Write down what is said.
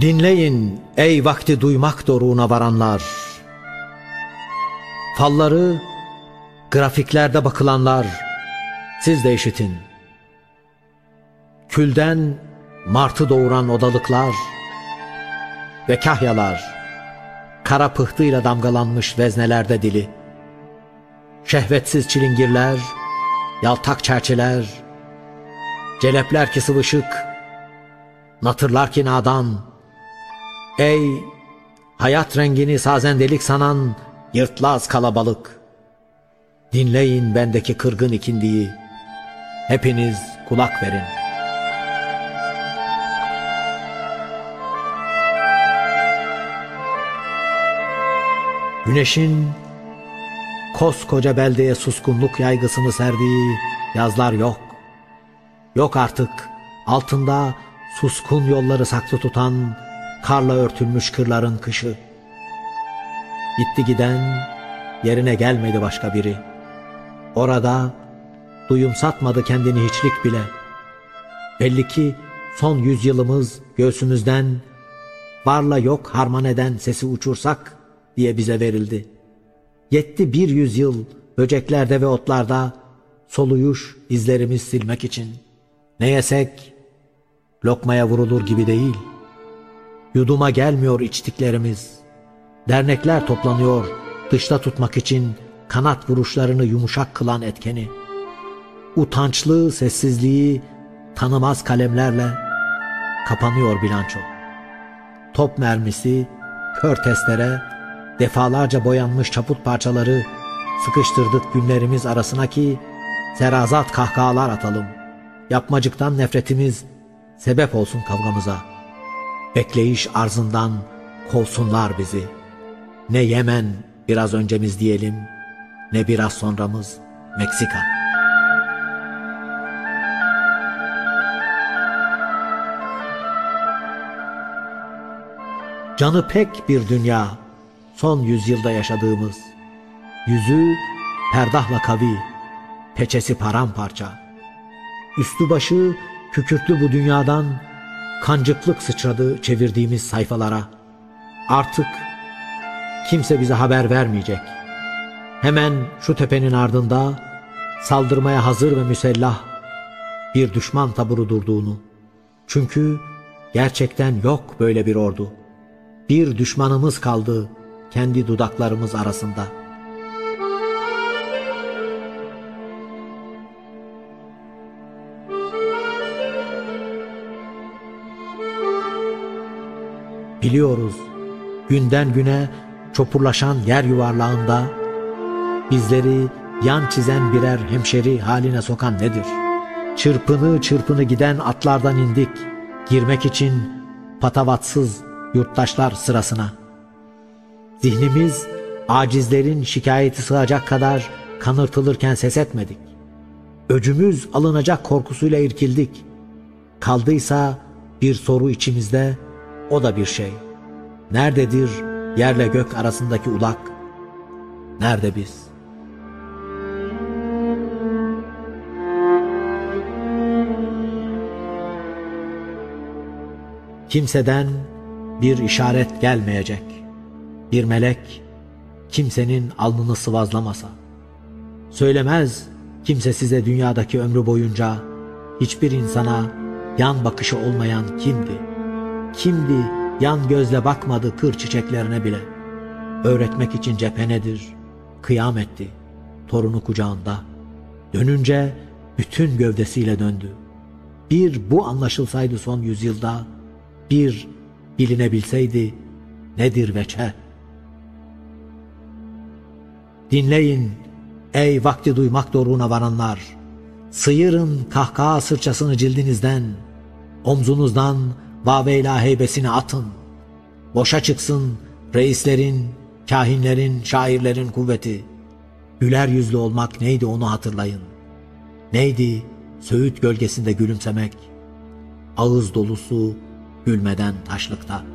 Dinleyin ey vakti duymak doruğuna varanlar. Falları grafiklerde bakılanlar siz de işitin. Külden martı doğuran odalıklar ve kahyalar kara pıhtıyla damgalanmış veznelerde dili. Şehvetsiz çilingirler, yaltak çerçeler, celepler ki sıvışık, natırlar ki nadan, Ey hayat rengini sazendelik sanan yırtlaz kalabalık. Dinleyin bendeki kırgın ikindiyi. Hepiniz kulak verin. Güneşin koskoca beldeye suskunluk yaygısını serdiği yazlar yok. Yok artık altında suskun yolları saklı tutan karla örtülmüş kırların kışı. Gitti giden, yerine gelmedi başka biri. Orada duyum satmadı kendini hiçlik bile. Belli ki son yüzyılımız göğsümüzden varla yok harman eden sesi uçursak diye bize verildi. Yetti bir yüzyıl böceklerde ve otlarda soluyuş izlerimiz silmek için. Ne yesek lokmaya vurulur gibi değil.'' Yuduma gelmiyor içtiklerimiz. Dernekler toplanıyor dışta tutmak için kanat vuruşlarını yumuşak kılan etkeni. Utançlı sessizliği tanımaz kalemlerle kapanıyor bilanço. Top mermisi, kör testere, defalarca boyanmış çaput parçaları sıkıştırdık günlerimiz arasına ki serazat kahkahalar atalım. Yapmacıktan nefretimiz sebep olsun kavgamıza.'' Bekleyiş arzından kovsunlar bizi. Ne Yemen biraz öncemiz diyelim, ne biraz sonramız Meksika. Canı pek bir dünya, son yüzyılda yaşadığımız. Yüzü perdahla kavi, peçesi paramparça. Üstü başı kükürtlü bu dünyadan kancıklık sıçradı çevirdiğimiz sayfalara. Artık kimse bize haber vermeyecek. Hemen şu tepenin ardında saldırmaya hazır ve müsellah bir düşman taburu durduğunu. Çünkü gerçekten yok böyle bir ordu. Bir düşmanımız kaldı kendi dudaklarımız arasında.'' Biliyoruz günden güne çopurlaşan yer yuvarlağında bizleri yan çizen birer hemşeri haline sokan nedir? Çırpını çırpını giden atlardan indik girmek için patavatsız yurttaşlar sırasına. Zihnimiz acizlerin şikayeti sığacak kadar kanırtılırken ses etmedik. Öcümüz alınacak korkusuyla irkildik. Kaldıysa bir soru içimizde o da bir şey. Nerededir yerle gök arasındaki ulak? Nerede biz? Kimseden bir işaret gelmeyecek. Bir melek kimsenin alnını sıvazlamasa. Söylemez kimse size dünyadaki ömrü boyunca hiçbir insana yan bakışı olmayan kimdi? Kimdi yan gözle bakmadı kır çiçeklerine bile. Öğretmek için cephenedir, kıyam etti, torunu kucağında. Dönünce bütün gövdesiyle döndü. Bir bu anlaşılsaydı son yüzyılda, bir bilinebilseydi nedir veçe? Dinleyin ey vakti duymak doruğuna varanlar. Sıyırın kahkaha sırçasını cildinizden, omzunuzdan Vaveyla heybesini atın. Boşa çıksın reislerin, kahinlerin, şairlerin kuvveti. Güler yüzlü olmak neydi onu hatırlayın. Neydi söğüt gölgesinde gülümsemek? Ağız dolusu gülmeden taşlıkta.''